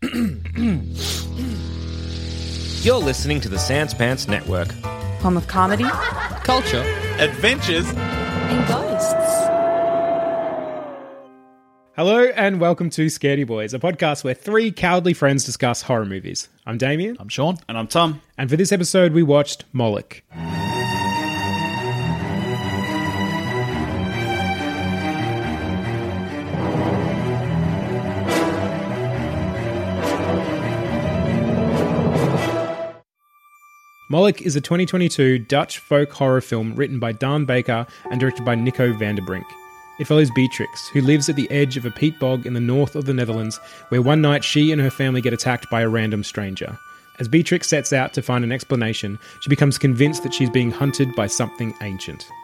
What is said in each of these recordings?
You're listening to the Sans Pants Network. Home of comedy Culture. Adventures. and ghosts. Hello and welcome to Scaredy Boys, a podcast where three cowardly friends discuss horror movies. I'm Damien, I'm Sean. And I'm Tom. and for this episode we watched Moloch. Moloch is a 2022 Dutch folk horror film written by Daan Bakker and directed by Nico van den Brink. It follows Beatrix, who lives at the edge of a peat bog in the north of the Netherlands, where one night she and her family get attacked by a random stranger. As Beatrix sets out to find an explanation, she becomes convinced that she's being hunted by something ancient.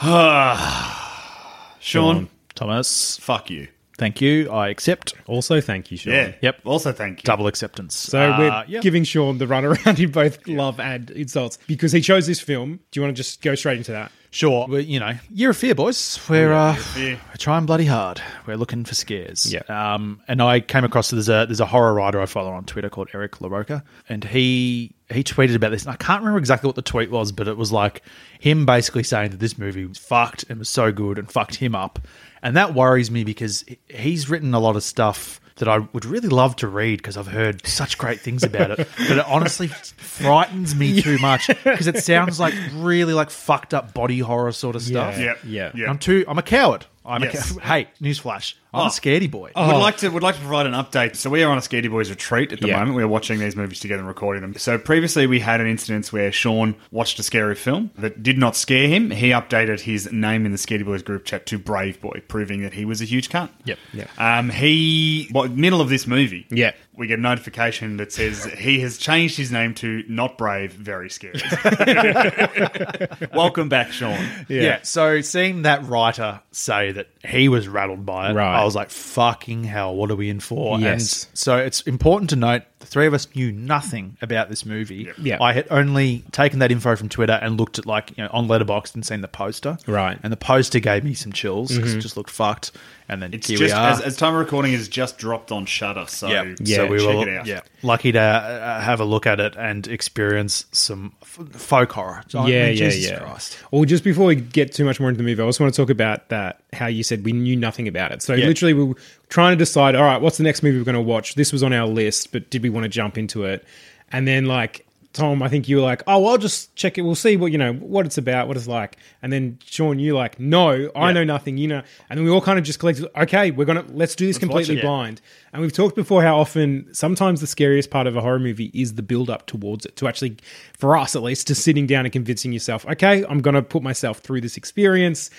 Ah, Sean. Thomas. Fuck you. Thank you. I accept. Also, thank you, Sean. Yeah. Yep. Also, thank you. Double acceptance. So Uh, we're yeah. giving Sean the runaround in both love and insults because he chose this film. Do you want to just go straight into that? Sure. We're, you know, year of fear, boys. We're, uh, fear. we're trying bloody hard. We're looking for scares. Yeah. Um, and I came across there's a there's a horror writer I follow on Twitter called Eric LaRocca, and he he tweeted about this. And I can't remember exactly what the tweet was, but it was like him basically saying that this movie was fucked and was so good and fucked him up, and that worries me because he's written a lot of stuff. That I would really love to read because I've heard such great things about it, but it honestly frightens me too much because it sounds like really like fucked up body horror sort of stuff. Yep. Yeah. Yeah. I'm too. I'm a coward. I'm Yes. a cow- hey. Newsflash. I'm Oh. a scaredy boy. Would like to would like to provide an update. So we are on a Scaredy Boys retreat at the Yeah. moment. We're watching these movies together and recording them. So previously we had an incident where Sean watched a scary film that did not scare him. He updated his name in the Scaredy Boys group chat to Brave Boy, proving that he was a huge cunt. Yep. Yeah. Um, he well, middle of this movie. Yeah. We get a notification that says he has changed his name to not brave, very scary. Welcome back, Sean. Yeah. So seeing that writer say that he was rattled by it, Right. I was like, "Fucking hell! What are we in for?" Yes. And so it's important to note the three of us knew nothing about this movie. Yeah. I had only taken that info from Twitter and looked at like you know on Letterboxd and seen the poster. Right. And the poster gave me some chills because mm-hmm. it just looked fucked. And then It's here just we are. as, as time of recording is just dropped on Shudder. So Yeah, Yeah, so we check were it out. yeah lucky to uh, have a look at it and experience some f- folk horror. I mean, yeah, yeah, Jesus yeah. Christ. Well, just before we get too much more into the movie, I also want to talk about that. How you said we knew nothing about it. So Yeah. literally, we were trying to decide. All right, what's the next movie we're going to watch? This was on our list, but did we want to jump into it? And then like. Tom, I think you were like, "Oh, well, I'll just check it. We'll see what you know, what it's about, what it's like." And then Sean, you like, "No, I know nothing. You know." And then we all kind of just collected. Okay, we're gonna let's do this completely it, yeah. blind. And we've talked before how often sometimes the scariest part of a horror movie is the build up towards it. To actually, for us at least, to sitting down and convincing yourself, okay, I'm going to put myself through this experience.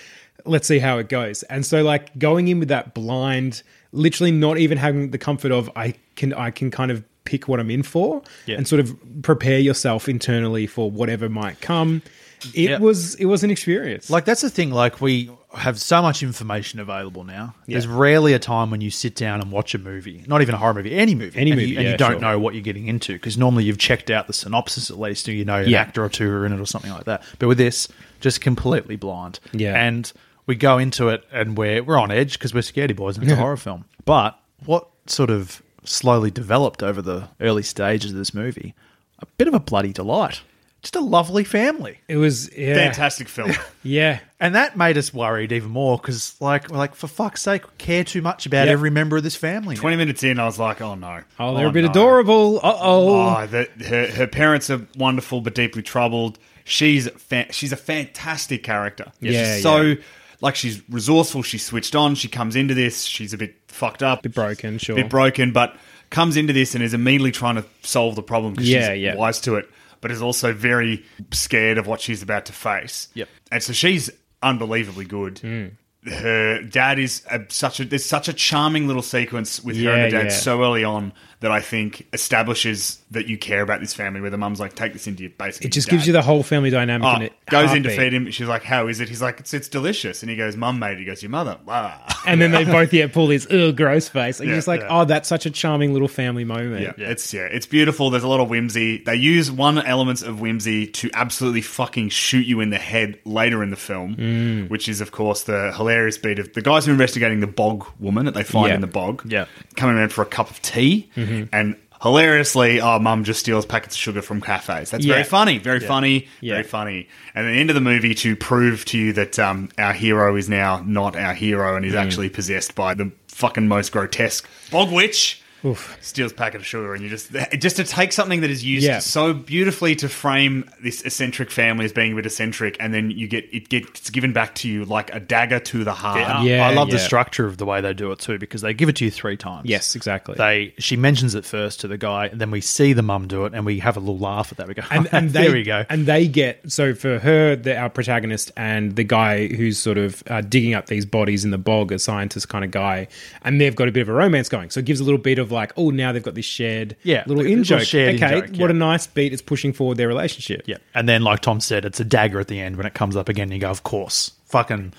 Let's see how it goes. And so, like going in with that blind, literally not even having the comfort of I can I can kind of pick what I'm in for, Yeah. and sort of prepare yourself internally for whatever might come. It Yeah. was it was an experience. Like that's the thing. Like we have so much information available now. There's rarely a time when you sit down and watch a movie, not even a horror movie, any movie, Any and movie, you, and yeah, you don't sure. know what you're getting into because normally you've checked out the synopsis at least, or you know an Yeah. actor or two are in it or something like that. But with this, just completely blind. Yeah. and we go into it and we're we're on edge because we're scaredy boys and it's a horror film. But what sort of slowly developed over the early stages of this movie, a bit of a bloody delight. Just a lovely family. it was yeah, Fantastic film. Yeah, And that made us worried even more because, like, we're like for fuck's sake, we care too much about Yeah. every member of this family. now. 20 minutes in, I was like, oh no. Oh, they're a bit no. adorable. Uh oh. Oh, the, her, her parents are wonderful but deeply troubled. She's fa- she's a fantastic character. Yeah, she's so yeah. like she's resourceful. She's switched on. She comes into this. She's a bit fucked up, Bit broken, sure. bit broken, but comes into this and is immediately trying to solve the problem because Yeah, she's yeah. wise to it, but is also very scared of what she's about to face. Yep. and so she's unbelievably good. Hmm. Her dad is a, such a there's such a charming little sequence with her and her dad yeah. so early on that I think establishes that you care about this family. Where the mum's like, take this into your basically. It just gives you the whole family dynamic Oh, in it. goes in to feed him. She's like, "How is it?" He's like, "It's, it's delicious." And he goes, "Mum made it." He goes, "Your mother." Ah. And then they both yeah pull this ugh gross face. And Yeah, you're just like, yeah. oh, that's such a charming little family moment. Yeah, it's yeah, it's beautiful. There's a lot of whimsy. They use one element of whimsy to absolutely fucking shoot you in the head later in the film, Mm. which is of course the hilarious beat of the guys who are investigating the bog woman that they find Yeah. in the bog. Yeah. coming around for a cup of tea Mm-hmm. and. Hilariously, oh, mum just steals packets of sugar from cafes. That's Yeah. very funny, very funny, Yeah. very funny. And at the end of the movie, to prove to you that um, our hero is now not our hero and is Mm. actually possessed by the fucking most grotesque bog witch, steals packet of sugar, and you just just to take something that is used Yeah. so beautifully to frame this eccentric family as being a bit eccentric, and then you get it gets given back to you like a dagger to the heart. Yeah, Yeah, I love the structure of the way they do it too, because they give it to you three times. Yes, exactly. They she mentions it first to the guy, and then we see the mum do it, and we have a little laugh at that. We go, and, and they, there we go. And they get so for her, the, our protagonist, and the guy who's sort of uh, digging up these bodies in the bog, a scientist kind of guy, and they've got a bit of a romance going. So it gives a little bit of like, oh, now they've got this shared, Yeah, little in joke. Okay, in-joke, what a nice beat. It's pushing forward their relationship. yeah, and then like Tom said, it's a dagger at the end when it comes up again. You go, of course, fucking.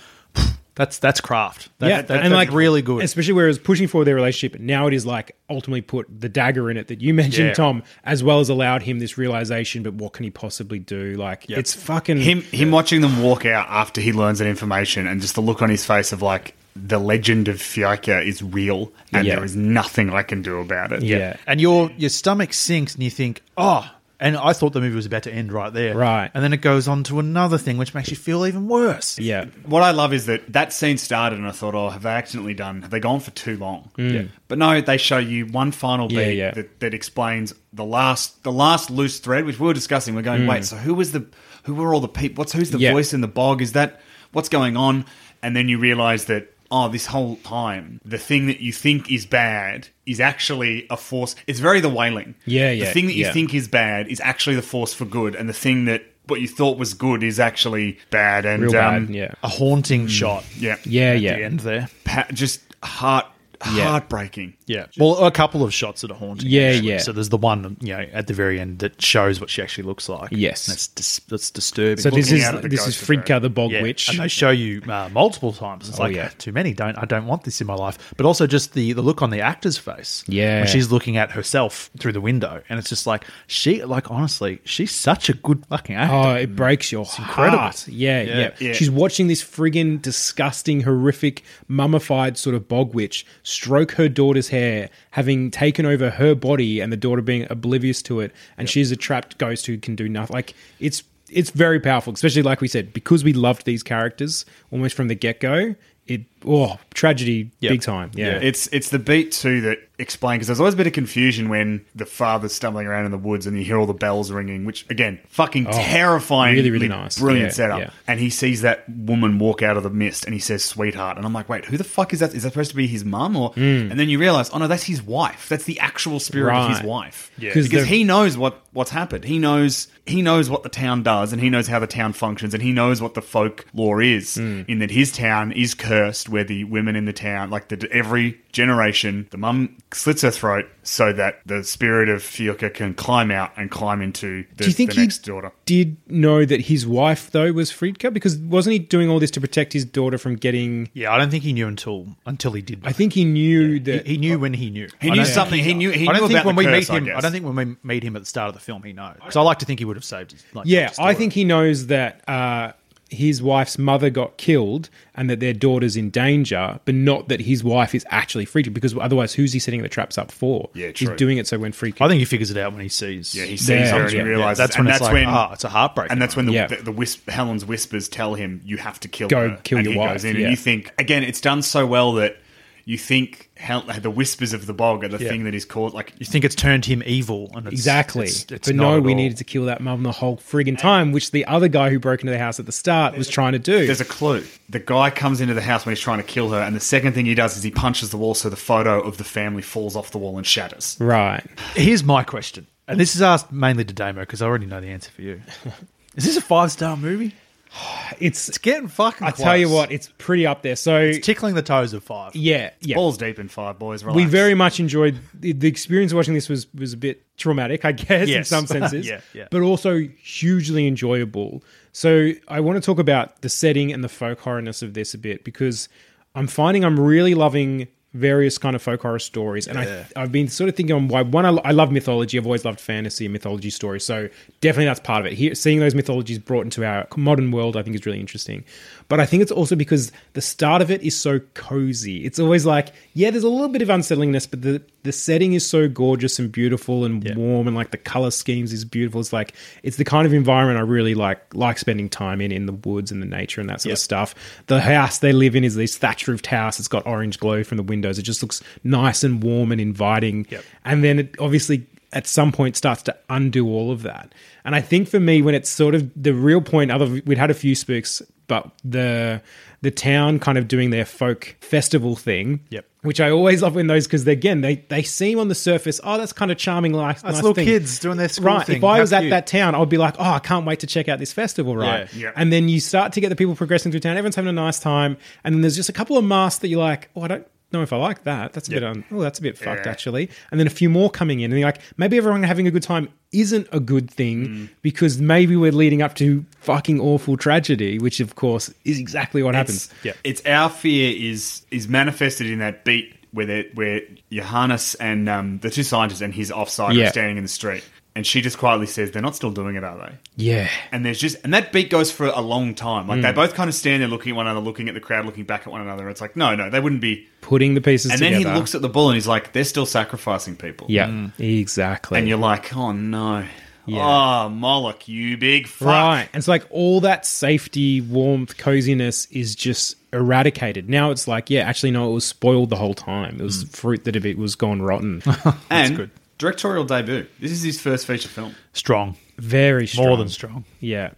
That's that's craft. That, yeah, that- that's really good. Especially where it was pushing forward their relationship. Now it is like ultimately put the dagger in it that you mentioned, Yeah. Tom, as well as allowed him this realization. But what can he possibly do? Like it's fucking him him watching them walk out after he learns that information and just the look on his face of like the legend of Fiaca is real and Yeah. there is nothing I can do about it. Yeah. and your your stomach sinks, and you think, oh. And I thought the movie was about to end right there, Right. And then it goes on to another thing, which makes you feel even worse. Yeah. What I love is that that scene started and I thought, oh, have they accidentally done? Have they gone for too long? Mm. Yeah. But no, they show you one final Yeah, beat yeah. That, that explains the last the last loose thread, which we were discussing. We're going, mm. wait, so who was the who were all the people? What's who's the Yeah. voice in the bog? Is that what's going on? And then you realize that. Oh, this whole time, the thing that you think is bad is actually a force. It's very the Wailing. Yeah, yeah. The thing that you yeah. think is bad is actually the force for good, and the thing that what you thought was good is actually bad. And Real um. Yeah. A haunting shot. yeah, Yeah. at Yeah. the end there. pa- just heart Yeah. heartbreaking. Yeah. Well, a couple of shots that are haunting. Yeah, actually. yeah. So there's the one, you know, at the very end that shows what she actually looks like. Yes. That's dis- that's disturbing. So this Looking is at the this is ghost of her. Fridka the bog yeah. witch. and they show you uh, multiple times. It's Oh, like yeah. too many. Don't I don't want this in my life. But also just the the look on the actor's face. Yeah. when she's looking at herself through the window, and it's just like she, like honestly, she's such a good fucking actor. Oh, it breaks your incredible. heart. Yeah, yeah, Yeah. She's watching this friggin' disgusting, horrific, mummified sort of bog witch stroke her daughter's hair, having taken over her body, and the daughter being oblivious to it, and she's a trapped ghost who can do nothing. Like it's it's very powerful, especially like we said, because we loved these characters almost from the get go. It oh tragedy Yep. big time. Yeah, It's it's the beat too that explain because there's always a bit of confusion when the father's stumbling around in the woods and you hear all the bells ringing, which again, fucking terrifying, Oh, really, really nice. brilliant Yeah, setup. yeah. And he sees that woman walk out of the mist and he says, "Sweetheart," and I'm like, wait, who the fuck is that? Is that supposed to be his mum or? And then you realize, oh no, that's his wife. That's the actual spirit of his. Wife. Yeah. 'Cause because he knows what what's happened. He knows he knows what the town does and he knows how the town functions and he knows what the folklore is Hmm. in that his town is cursed where the women in the town like the every generation the mum slits her throat so that the spirit of Fiuka can climb out and climb into the, Do you think the he next daughter. did know that his wife though was Fridka? Because wasn't he doing all this to protect his daughter from getting? Yeah, I don't think he knew until until he did. I think he knew he, that he knew when he knew. He knew something. He knew. He I don't think about when we curse, meet him. I, I, don't think when we meet him at the start of the film, he knows. Because I like to think he would have saved his. Like, Yeah, his I think he knows that uh, his wife's mother got killed and that their daughter's in danger, but not that his wife is actually Friedka. Because otherwise, who's he setting the traps up for? Yeah, he's doing it so when Friedka. I think he figures it out when he sees. Yeah, he sees Yeah, her and he yeah, realizes that's when and it's that's like, when ah, it's a heartbreak. and that's when the, Yeah. the, the wisp, Helen's whispers tell him you have to kill Go her. kill and your he wife, Goes in yeah. and you think again, it's done so well that you think Hel- the whispers of the bog are the Yeah. thing that is caused. Like you think it's turned him evil, and it's, Exactly. It's, it's but not no, we all. needed to kill that mum the whole friggin' time, which the other guy who broke into the house at the start was trying to do. There's a clue. The guy comes into the house when he's trying to kill her, and the second thing he does is he punches the wall so the photo of the family falls off the wall and shatters. right. Here's my question, and this is asked mainly to Damo because I already know the answer for you. Is this a five star movie? It's, It's getting fucking I tell you what, it's pretty up there. So It's tickling the toes of five. yeah, yeah. Balls deep in five, boys. Relax. we very much enjoyed the, the experience of watching this was was a bit traumatic, I guess, in Yes. some senses. Yeah, yeah. But also hugely enjoyable. So I want to talk about the setting and the folk horrorness of this a bit because I'm finding I'm really loving various kind of folk horror stories and I, I've been sort of thinking on why one I, I love mythology I've always loved fantasy and mythology stories so definitely that's part of it. Here seeing those mythologies brought into our modern world I think is really interesting. But I think it's also because the start of it is so cozy. It's always like yeah there's a little bit of unsettlingness but the the setting is so gorgeous and beautiful and warm and like the color schemes is beautiful. It's like it's the kind of environment I really like like spending time in in the woods and the nature and that sort of stuff. The house they live in is this thatch roofed house. It's got orange glow from the windows it just looks nice and warm and inviting and then it obviously at some point starts to undo all of that and I think for me when it's sort of the real point other we'd had a few spooks but the the town kind of doing their folk festival thing Yep. which I always love when those because again they they seem on the surface oh that's kind of charming like That's nice little thing. kids doing their school right thing. if I How was at that town I'd be like oh I can't wait to check out this festival right Yeah. Yeah. and then you start to get the people progressing through town everyone's having a nice time and then there's just a couple of masks that you're like oh I don't know if I like that that's a bit un- oh that's a bit fucked Yeah. actually and then a few more coming in and you're like maybe everyone having a good time isn't a good thing Mm. because maybe we're leading up to fucking awful tragedy which of course is exactly what happens Yeah, it's our fear is is manifested in that beat where where Johannes and um, the two scientists and his offside Yeah. are standing in the street, and she just quietly says, "They're not still doing it, are they?" yeah And there's just and that beat goes for a long time. Mm. Like they mm. both kind of stand there looking at one another, looking at the crowd, looking back at one another. It's like, no, no, they wouldn't be. putting the pieces And together then he looks at the bull and he's like, they're still sacrificing people. yeah mm. exactly And you're like, oh no. Yeah. Oh, Moloch, you big fuck. Right. And it's like all that safety, warmth, coziness is just eradicated. Now it's like, yeah, actually, no, it was spoiled the whole time. It was mm. fruit that it was gone rotten. And good. Directorial debut. This is his first feature film. Strong. Very strong. More than strong. Yeah.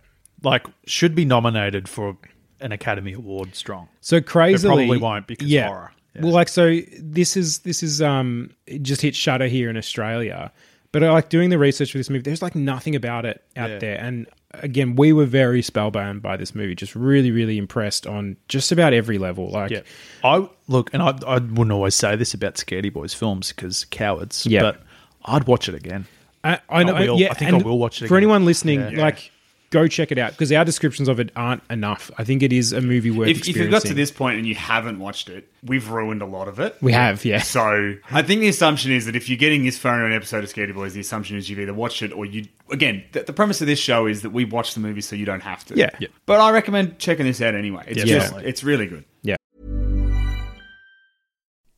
Like, should be nominated for an Academy Award strong. So crazily, probably won't because yeah. horror. Yes. Well, like so, this is this is um it just hit Shudder here in Australia, but I like doing the research for this movie. There's like nothing about it out Yeah. there, and again, we were very spellbound by this movie. Just really, really impressed on just about every level. Like, Yeah. I look, and I, I wouldn't always say this about Scaredy Boys films because cowards. Yeah. But I'd watch it again. I, I know. I will. Yeah, I think I will watch it For again. anyone listening, Yeah. like, go check it out because our descriptions of it aren't enough. I think it is a movie worth If, if you've got to this point and you haven't watched it, we've ruined a lot of it. we have, yeah. So I think the assumption is that if you're getting this far into an episode of Scaredy Boys, the assumption is you've either watched it or you. Again, the, the premise of this show is that we watch the movie so you don't have to. Yeah. Yeah. But I recommend checking this out anyway. It's Yeah, just, definitely. it's really good.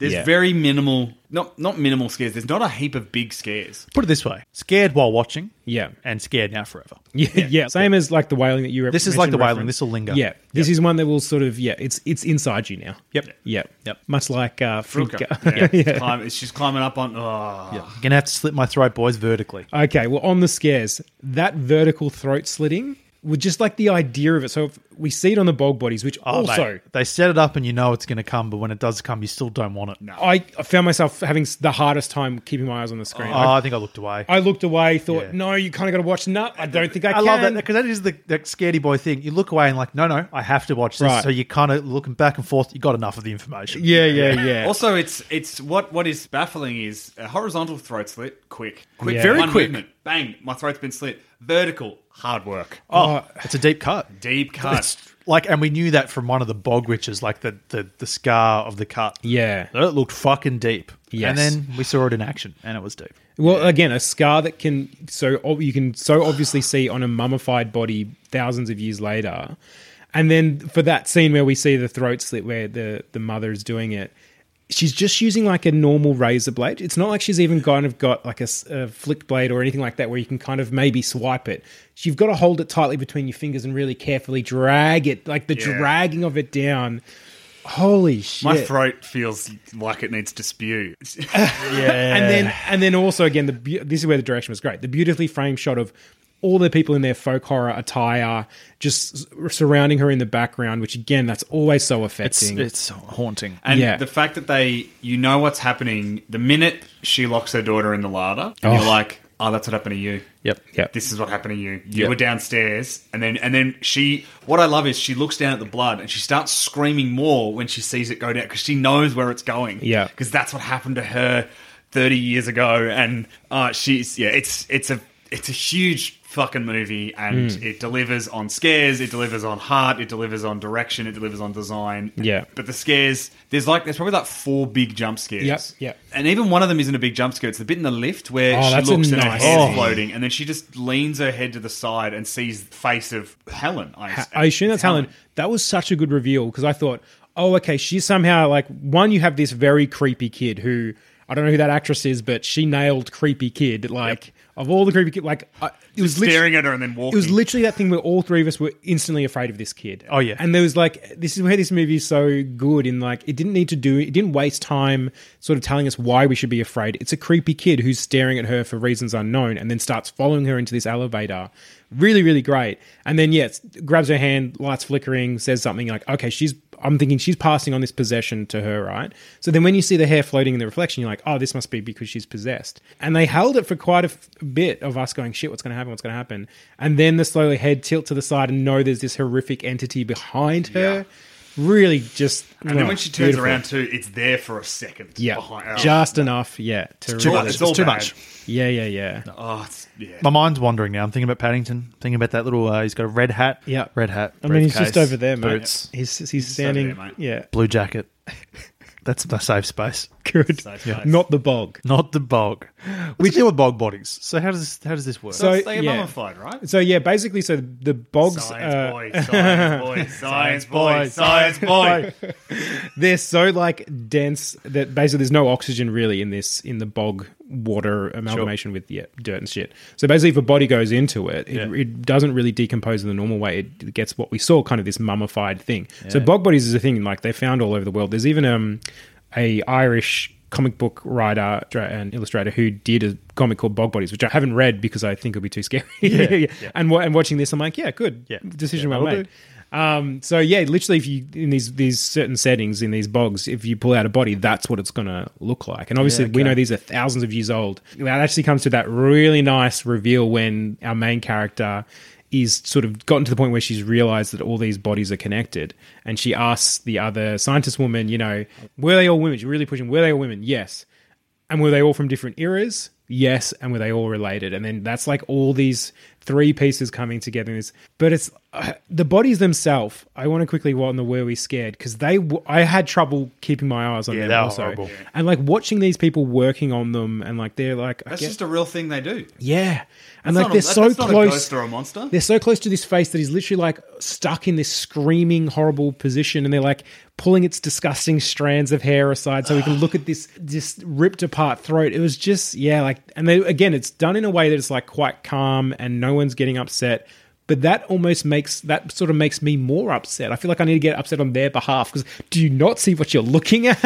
There's Yeah. very minimal, not not minimal scares. There's not a heap of big scares. Put it this way: scared while watching, Yeah. and scared now forever. Yeah, yeah. Same as like the Wailing that you. Represent. This is like the mentioned Wailing. reference. This will linger. Yeah, this is one that will sort of yeah. It's it's inside you now. Yep. Yeah. Yep. Much like uh, Fruka. Fruka. Yeah. Climb, it's just climbing up on. Oh. Yeah. I'm Gonna have to slit my throat, boys, vertically. Okay, well, on the scares, that vertical throat slitting, with just like the idea of it. So if we see it on the bog bodies, which Oh, also mate, they set it up and you know it's going to come, but when it does come, you still don't want it. No. I found myself having the hardest time keeping my eyes on the screen. Oh, I, I think I looked away. I looked away, thought, Yeah. no, you kind of got to watch. No, I don't think I, I can. love that because that is the that scaredy boy thing. You look away and like, no, no, I have to watch this. Right. So you're kind of looking back and forth. You got enough of the information. Yeah, yeah, yeah. Also, it's it's what what is baffling is a horizontal throat slit, quick, quick, Yeah. Very one quick. movement, bang, my throat's been slit. Vertical, hard work, oh, oh, it's a deep cut. deep cut. It's like, and we knew that from one of the bog witches, like the the, the scar of the cut. yeah. That it looked fucking deep. Yes. And then we saw it in action, and it was deep. Well, again, a scar that can so ob- you can so obviously see on a mummified body thousands of years later, and then for that scene where we see the throat slit where the the mother is doing it, she's just using like a normal razor blade. It's not like she's even kind of got like a flick blade or anything like that where you can kind of maybe swipe it. You've got to hold it tightly between your fingers and really carefully drag it, like the Yeah. dragging of it down. Holy shit! my throat feels like it needs to spew. yeah, and then and then also again the beau- this is where the direction was great the beautifully framed shot of all the people in their folk horror attire just surrounding her in the background which again that's always so It's affecting it's haunting. And Yeah. the fact that they, you know what's happening the minute she locks her daughter in the larder, and Oh. you're like, oh, that's what happened to you. Yep. Yep. This is what happened to you. You Yep. were downstairs, and then and then she. What I love is she looks down at the blood and she starts screaming more when she sees it go down because she knows where it's going. Yeah. because that's what happened to her thirty years ago, and uh, she's yeah. It's it's a it's a huge fucking movie, and Mm. it delivers on scares, it delivers on heart, it delivers on direction, it delivers on design. Yeah. but the scares there's like there's probably like four big jump scares. Yep, yep. And even one of them isn't a big jump scare. It's the bit in the lift where Oh, she looks and her hair's scene. floating, and then she just leans her head to the side and sees the face of Helen. I, Ha- I assume that's Helen. That was such a good reveal because I thought, oh, okay, she's somehow like one. You have this very creepy kid who I don't know who that actress is, but she nailed creepy kid. Like of all the creepy kid, like I, it was lit- staring at her and then walking. It was literally that thing where all three of us were instantly afraid of this kid. Oh, yeah. and there was like this is where this movie is so good in like it didn't need to do it didn't waste time sort of telling us why we should be afraid. It's a creepy kid who's staring at her for reasons unknown and then starts following her into this elevator. Really, really great. And then yes, grabs her hand, lights flickering, says something like, "Okay, she's." I'm thinking she's passing on this possession to her, right? So then when you see the hair floating in the reflection, you're like, oh, this must be because she's possessed. And they held it for quite a f- bit of us going, shit, what's going to happen? What's going to happen? And then the slowly head tilt to the side and know there's this horrific entity behind her. Really just. and then oh, when she turns beautiful. around too, it's there for a second. Yeah. behind- oh. Just enough. Yeah. To Too really- much. It's all too bad. much. Yeah, yeah, yeah. Oh, it's, yeah. My mind's wandering now. I'm thinking about Paddington. Thinking about that little. Uh, he's got a red hat. Yeah. red hat. I mean, he's just over there, mate. Boots, He's, he's, over standing. there, mate. Yeah. blue jacket. That's the safe space. Good. Safe space. Not the bog. Not the bog. We deal with bog bodies. So how does this, how does this work? So, So, they get yeah. mummified, right? So yeah, basically, so the bogs, Science uh, boy, science boy, science boy, science boy. they're so like dense that basically there's no oxygen really in this in the bog water amalgamation with yeah, dirt and shit. So basically, if a body goes into it, it, Yeah. it doesn't really decompose in the normal way. It gets what we saw, kind of this mummified thing. So bog bodies is a thing like they found all over the world. There's even um a Irish comic book writer and illustrator who did a comic called Bog Bodies, which I haven't read because I think it'll be too scary. Yeah, And, wa- and watching this, I'm like, yeah, good Yeah. decision Yeah, well made. Um, so yeah, literally, if you in these these certain settings in these bogs, if you pull out a body, that's what it's going to look like. And obviously, we know these are thousands of years old. That actually comes to that really nice reveal when our main character is sort of gotten to the point where she's realized that all these bodies are connected, and she asks the other scientist woman, you know, were they all women? She's really pushing, were they all women? Yes. And were they all from different eras? Yes. And were they all related? And then that's like all these three pieces coming together in this. But it's uh, the bodies themselves. I want to quickly what on the were we scared because they. w- I had trouble keeping my eyes on Yeah, them they were also, horrible. and like watching these people working on them, and like they're like, I That's get- just a real thing they do. yeah, and That's like they're that- so that's not a close. ghost or a monster. They're so close to this face that he's literally like stuck in this screaming, horrible position, and they're like pulling its disgusting strands of hair aside so we can look at this this ripped apart throat. It was just yeah, like, and they, again, it's done in a way that it's like quite calm and no one's getting upset. But that almost makes that sort of makes me more upset. I feel like I need to get upset on their behalf because do you not see what you're looking at?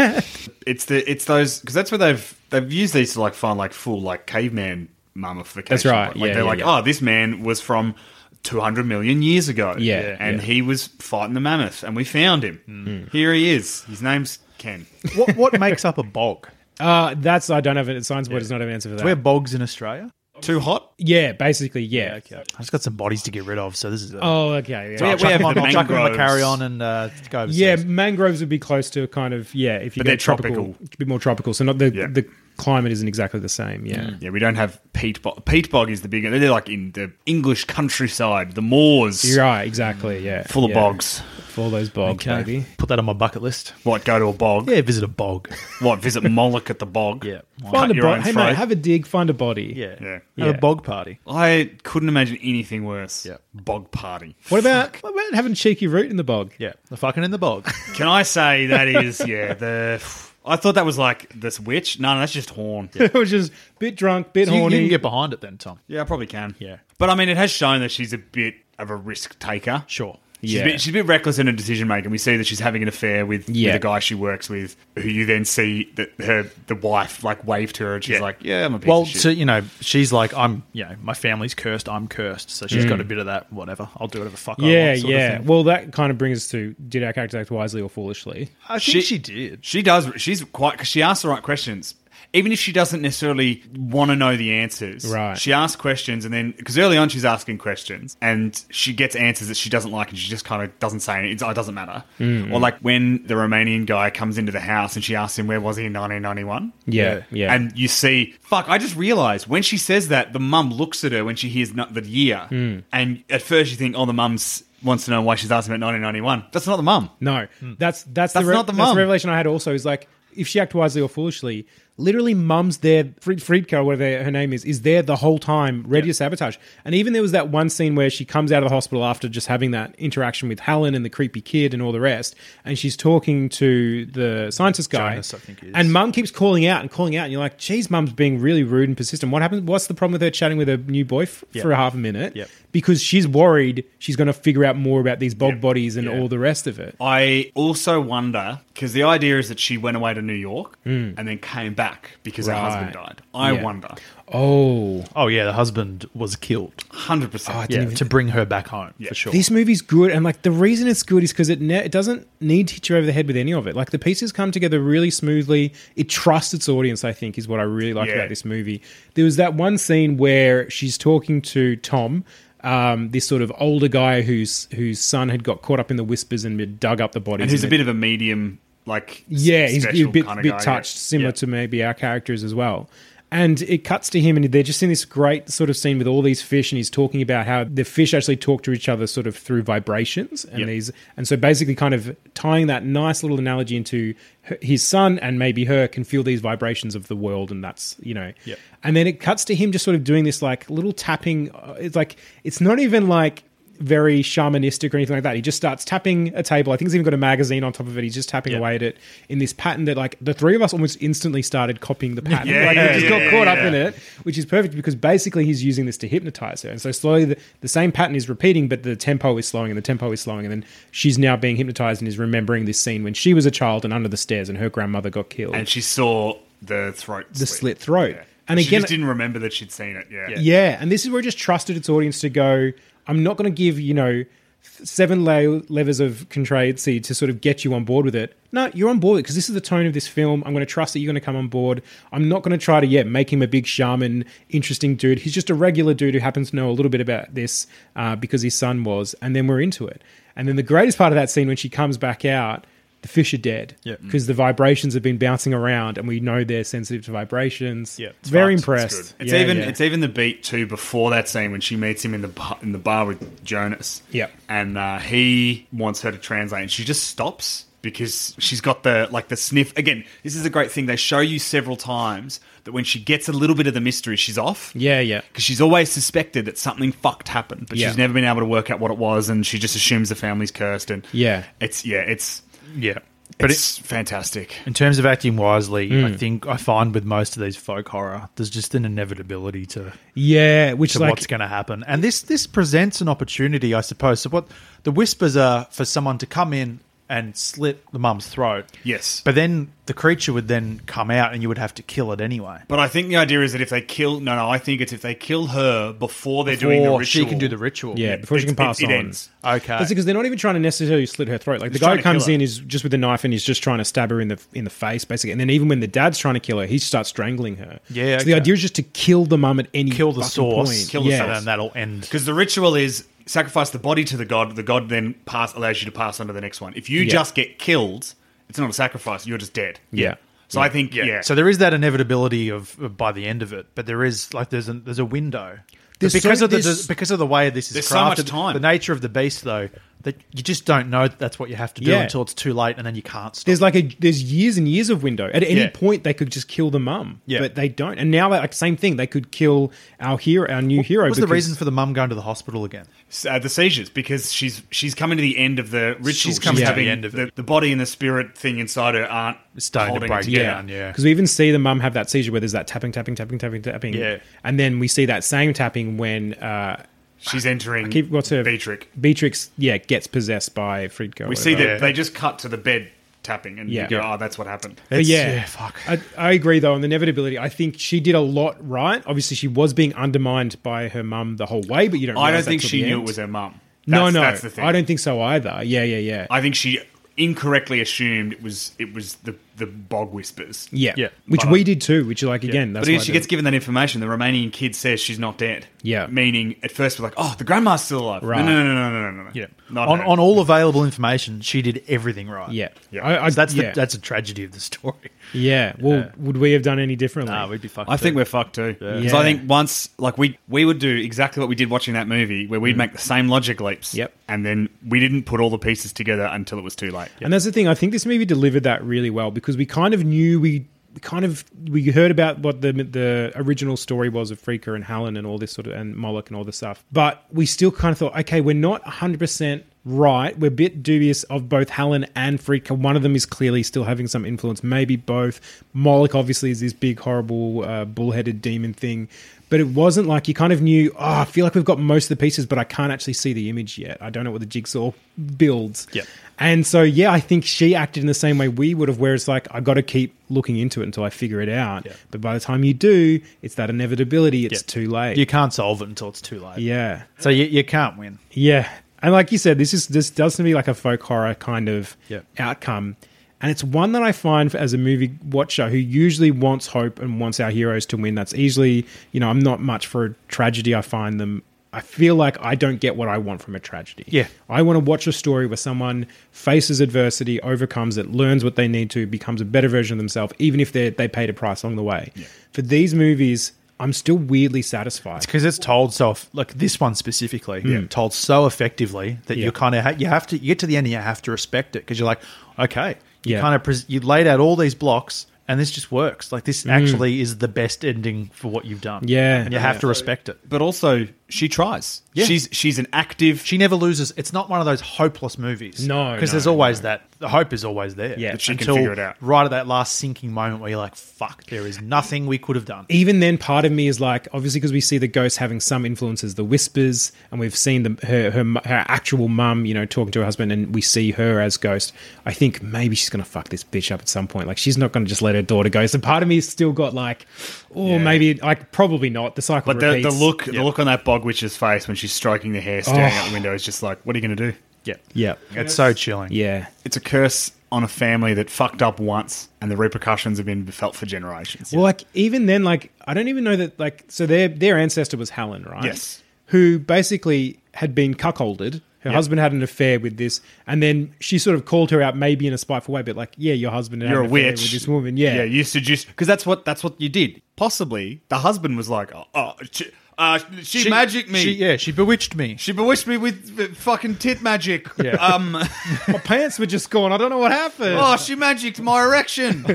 It's the it's those because that's where they've they've used these to like find like full like caveman mummification. That's right, Like yeah, they're yeah, like, yeah. oh, this man was from. 200 million years ago. Yeah, And yeah. he was fighting the mammoth, and we found him. Hmm. Here he is. His name's Ken. what what makes up a bog? Uh, that's I don't have it. Science board does not have an answer for that. Do we have bogs in Australia? Too hot? yeah, basically, yeah. I just got some bodies to get rid of, so this is. A, Oh, okay. Yeah. so I'll we have them on, the chuck them on the mangroves. carry on and uh, go overseas. Yeah, mangroves would be close to kind of yeah. If you But get they're tropical, tropical. a bit more tropical. So not the Yeah. the climate isn't exactly the same. Yeah, Yeah, we don't have peat bog. Peat bog is the big. They're like in the English countryside, the moors, you're right. Exactly. Yeah, full of Yeah. bogs. Full of those bogs, Okay. baby. Put that on my bucket list. What? Go to a bog? Yeah, visit a bog. What? Visit Moloch at the bog? Yeah. Cut Find a your own Hey throat? mate, have a dig. Find a body. Yeah. Yeah. Have Yeah. a bog party. I couldn't imagine anything worse. Yeah. Bog party. What about what about having cheeky root in the bog? Yeah. The fucking in the bog. Can I say that is yeah the. I thought that was like this witch. No, no, that's just horn. Yeah, it was just a bit drunk, bit you, you horny. can get behind it then, Tom. Yeah, I probably can. Yeah. but I mean, it has shown that she's a bit of a risk taker. Sure. She's, Yeah. a bit, she's a bit reckless in her decision making. We see that she's having an affair with, Yeah. with a guy she works with, who you then see that her the wife like waved to her, and she's Yeah. like, "Yeah, I'm a piece Well, of shit." so you know, she's like, I'm, you know, my family's cursed. I'm cursed. So she's got a bit of that. Whatever. I'll do whatever the fuck I Mm. yeah, want. sort of yeah. thing. Well, that kind of brings us to did our character act wisely or foolishly? I think she, did. She does. She's quite because she asks the right questions. Even if she doesn't necessarily want to know the answers, Right. She asks questions, and then because early on she's asking questions, and she gets answers that she doesn't like, and she just kind of doesn't say anything. It doesn't matter. Mm. Or like when the Romanian guy comes into the house and she asks him where was he in 1991. Yeah, yeah. And you see, fuck, I just realized when she says that, the mum looks at her when she hears no- the year. Hmm. And at first you think, oh, the mum's wants to know why she's asking about 1991. That's not the mum. No, that's that's, That's the not the that's mum. revelation I had. Also, is like if she act wisely or foolishly, literally, mum's there. Friedka, whatever her name is, is there the whole time, ready to sabotage. And even there was that one scene where she comes out of the hospital after just having that interaction with Helen and the creepy kid and all the rest, and she's talking to the scientist guy. Jonas, I think it is. And mum keeps calling out and calling out, and you're like, "Geez, mum's being really rude and persistent. What happened? What's the problem with her chatting with her new boy f- Yep. for a half a minute? Yep. Because she's worried she's going to figure out more about these bog bodies and all the rest of it. I also wonder because the idea is that she went away to New York hmm. and then came back because her. Right. husband died. I Yeah. wonder, Oh, Oh yeah, the husband was killed. hundred percent. I Yeah, didn't to bring her back home for sure. this movie's good, and like the reason it's good is because it ne- it doesn't need to hit you over the head with any of it. Like the pieces come together really smoothly. It trusts its audience. I think is what I really like Yeah. about this movie. There was that one scene where she's talking to Tom. Um, this sort of older guy whose whose son had got caught up in the whispers and had dug up the bodies. and who's a it- bit of a medium, like yeah, he's a bit, kind of bit guy, touched, yeah. similar Yeah. to maybe our characters as well. And it cuts to him, and they're just in this great sort of scene with all these fish, and he's talking about how the fish actually talk to each other sort of through vibrations, and Yep. these, and so basically, kind of tying that nice little analogy into her, his son and maybe her can feel these vibrations of the world, and that's you know, Yep. and then it cuts to him just sort of doing this like little tapping. uh, It's like it's not even like very shamanistic or anything like that. He just starts tapping a table. I think he's even got a magazine on top of it. He's just tapping Yeah. away at it in this pattern that like the three of us almost instantly started copying the pattern. Yeah, like yeah, we just yeah, got yeah, caught up yeah. in it, which is perfect because basically he's using this to hypnotize her. And so slowly the, the same pattern is repeating, but the tempo is slowing and the tempo is slowing. And then she's now being hypnotized and is remembering this scene when she was a child and under the stairs and her grandmother got killed. and she saw the throat, The slit throat. Yeah. And she again- just didn't remember that she'd seen it. Yeah, Yeah, and this is where it just trusted its audience to go. I'm not going to give you know seven la- levers of contrariety to sort of get you on board with it. No, you're on board because this is the tone of this film. I'm going to trust that you're going to come on board. I'm not going to try to yeah make him a big shaman, interesting dude. He's just a regular dude who happens to know a little bit about this uh, because his son was, and then we're into it. And then the greatest part of that scene when she comes back out. The fish are dead. Yeah. Because the vibrations have been bouncing around and we know they're sensitive to vibrations. Yeah, it's Very fucked. impressed. It's. It's Yeah, even yeah. it's even the beat too before that scene when she meets him in the bar, in the bar with Jonas. Yep. and uh, he wants her to translate, and she just stops because she's got the like the sniff. Again, this is a great thing. They show you several times that when she gets a little bit of the mystery, she's off. Yeah, yeah. Because she's always suspected that something fucked happened, but Yeah. she's never been able to work out what it was, and she just assumes the family's cursed. And Yeah. it's yeah, it's Yeah. but it's fantastic. in terms of acting wisely, Hmm. I think I find with most of these folk horror, there's just an inevitability to Yeah, which to like what's going to happen. And this this presents an opportunity, I suppose. So what the whispers are for someone to come in and slit the mum's throat. Yes. But then the creature would then come out and you would have to kill it anyway. But I think the idea is that if they kill, no, no, I think it's if they kill her before they're doing the Before ritual. she can do the ritual. Yeah, before she it's- can pass it, on. Ends. Okay. That's because they're not even trying to necessarily slit her throat. Like the guy trying who to kill comes her. in is just with a knife and he's just trying to stab her in the in the face, basically. And then even when the dad's trying to kill her, he starts strangling her. Yeah, So the okay. idea is just to kill the mum at any kill the fucking source. point. Kill the yeah. source. And that'll end. Because the ritual is sacrifice the body to the god. The god then pass allows you to pass on to the next one. If you Yeah. just get killed, it's not a sacrifice. You're just dead. Yeah. So I think yeah. So there is that inevitability of, of by the end of it, but there is like there's a there's a window. There's because so- of the there's- because of the way this is There's crafted, so much time. the nature of the beast though, that you just don't know that that's what you have to do Yeah. until it's too late, and then you can't stop. There's like a there's years and years of window. At any Yeah. point they could just kill the mum, Yeah. but they don't. And now like same thing, they could kill our hero, our new hero. What's the because- reason for the mum going to the hospital again? uh, the seizures because she's she's coming to the end of the ritual. She's coming to having the end of it. the body and the spirit thing inside her aren't It's starting to holding break it together. down. Yeah, Because we even see the mum have that seizure where there's that tapping, tapping, tapping, tapping, tapping. Yeah. And then we see that same tapping when uh, She's entering. keep what's her Beatrix. Beatrix, yeah, gets possessed by Friedko. We see whatever. that they just cut to the bed tapping, and Yeah. you go, "Oh, that's what happened." But It's- yeah, yeah, fuck. I, I agree though on the inevitability. I think she did a lot right. Obviously, she was being undermined by her mum the whole way, but you don't. I don't think she knew end. it was her mum. No, no, that's the thing. I don't think so either. Yeah, yeah, yeah. I think she incorrectly assumed it was it was the the bog whispers. yeah, Yeah. which But- we did too. Which like again, that's but why if she gets given that information, the Romanian kid says she's not dead. Yeah. meaning at first we're like, "Oh, the grandma's still alive." Right. No, no, no, no, no, no, no, no. yeah. Not on her. on all available information, she did everything right. yeah, Yeah. I, I, So that's yeah. the that's a tragedy of the story. yeah. Well, Yeah. would we have done any differently? Nah, we'd be fucked. I think we're fucked too. Because Yeah. I think once, like we we would do exactly what we did watching that movie, where we'd make the same logic leaps. Mm. Yep. And then we didn't put all the pieces together until it was too late. And that's the thing. I think this movie delivered that really well because we kind of knew we kind of we heard about what the the original story was of Freaker and Helen and all this sort of and Moloch and all this stuff. But we still kind of thought, okay, we're not hundred percent right. We're a bit dubious of both Helen and Freaker. One of them is clearly still having some influence. Maybe both. Moloch obviously is this big horrible uh, bullheaded demon thing. But it wasn't like you kind of knew, oh, I feel like we've got most of the pieces, but I can't actually see the image yet. I don't know what the jigsaw builds. Yep. And so, yeah, I think she acted in the same way we would have, where it's like, I got to keep looking into it until I figure it out. Yeah. But by the time you do, it's that inevitability, it's Yeah. too late. you can't solve it until it's too late. yeah. So you, you can't win. Yeah. And like you said, this is this does to me like a folk horror kind of Yeah. outcome. And it's one that I find as a movie watcher who usually wants hope and wants our heroes to win. That's easily, you know, I'm not much for a tragedy. I find them I feel like I don't get what I want from a tragedy. Yeah. I want to watch a story where someone faces adversity, overcomes it, learns what they need to, becomes a better version of themselves, even if they they paid a price along the way. For these movies, I'm still weirdly satisfied. because it's told so like this one specifically told so effectively that. Yeah. you kind of ha- you have to you get to the end and you have to respect it because you're like okay you Yeah. kind of pres- you laid out all these blocks and this just works like this Hmm. actually is the best ending for what you've done Yeah. and you have Yeah. to respect it But also, she tries. Yeah. She's she's an active. she never loses it's not one of those hopeless movies No, because no, there's always that the hope is always there Yeah. That she can figure it out. right at that last sinking moment where you're like fuck there is nothing we could have done even then, part of me is like, obviously, because we see the ghost having some influences, the whispers, and we've seen the, her, her her actual mum, you know, talking to her husband, and we see her as ghost. I think maybe she's gonna fuck this bitch up at some point. Like, she's not gonna just let her daughter go. So part of me has still got like, oh, maybe like probably not. The cycle, But the, the repeats. look the look on that bog witch's face when she's stroking the hair, staring Oh. out the oh. window is just like, what are you going to do? yeah yeah, it's so chilling yeah, It's a curse on a family that fucked up once, and the repercussions have been felt for generations. Well, like even then, like I don't even know that. Like, so their their ancestor was Helen, right? Yes. Who basically had been cuckolded. her husband had an affair with this, and then she sort of called her out, maybe in a spiteful way, but like, yeah, your husband had You're a an affair witch with this woman, yeah, yeah. You seduced because that's what that's what you did. Possibly the husband was like, oh, oh she, uh, she, magicked me. She, yeah, she bewitched me. She bewitched me with fucking tit magic. Yeah. Um, my pants were just gone. I don't know what happened. oh, she magicked my erection.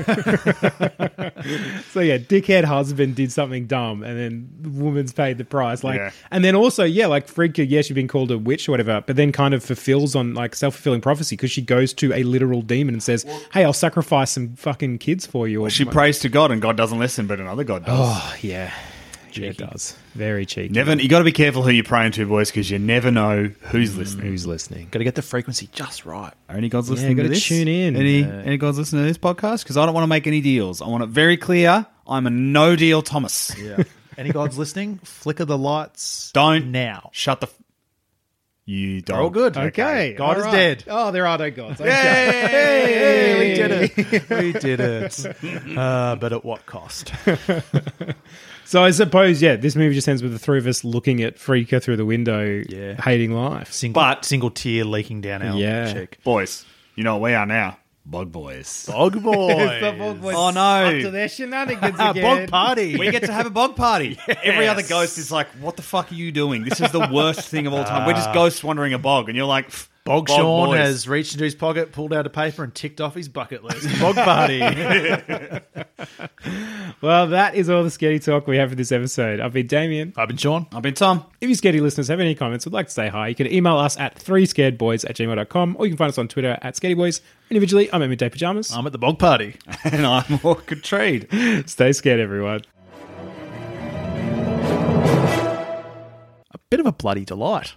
So yeah, dickhead husband did something dumb, and then the woman's paid the price. Like, Yeah. and then also, yeah, like Friedka, yeah, she's been called a witch or whatever, but then kind of fulfills on like self fulfilling prophecy because she goes to a literal demon and says, "Hey, I'll sacrifice some fucking kids for you." Or she prays to God, and God doesn't listen, but another God does. Oh yeah, yeah, it does. Very cheeky. Never, you got to be careful who you're praying to, boys, because you never know who's listening. Who's listening? Got to get the frequency just right. Are any gods listening gotta this? tune in. Any any gods listening to this podcast? Because I don't want to make any deals. I want it very clear. I'm a no deal Thomas. Yeah. Any gods listening? Flicker the lights. Don't now. Shut the. F- you don't. We're all good. Okay, God all is right. dead. Oh, there are no gods. Okay. Hey, we did it. We did it. Uh, but at what cost? So I suppose, yeah, this movie just ends with the three of us looking at Freaker through the window, Yeah. hating life. Single, But- single tear leaking down our Yeah. cheek. Boys, you know what we are now? Bug boys. Bog boys. Oh no. Up to their shenanigans Ah, again. bog party. We get to have a bog party. Every other ghost is like, "What the fuck are you doing? This is the worst thing of all time. We're just ghosts wandering a bog," and you're like, "Pff, Bog Sean has reached into his pocket, pulled out a paper, and ticked off his bucket list. Bog party. Well, that is all the Sketty talk we have for this episode. I've been Damien. I've been Sean. I've been Tom. If you Sketty listeners have any comments or would like to say hi, you can email us at 3scaredboys at gmail.com or you can find us on Twitter at SkettyBoys. Individually, I'm at Midday Pajamas. I'm at the bog party. And I'm Orchid Trade. Stay scared, everyone. A bit of a bloody delight.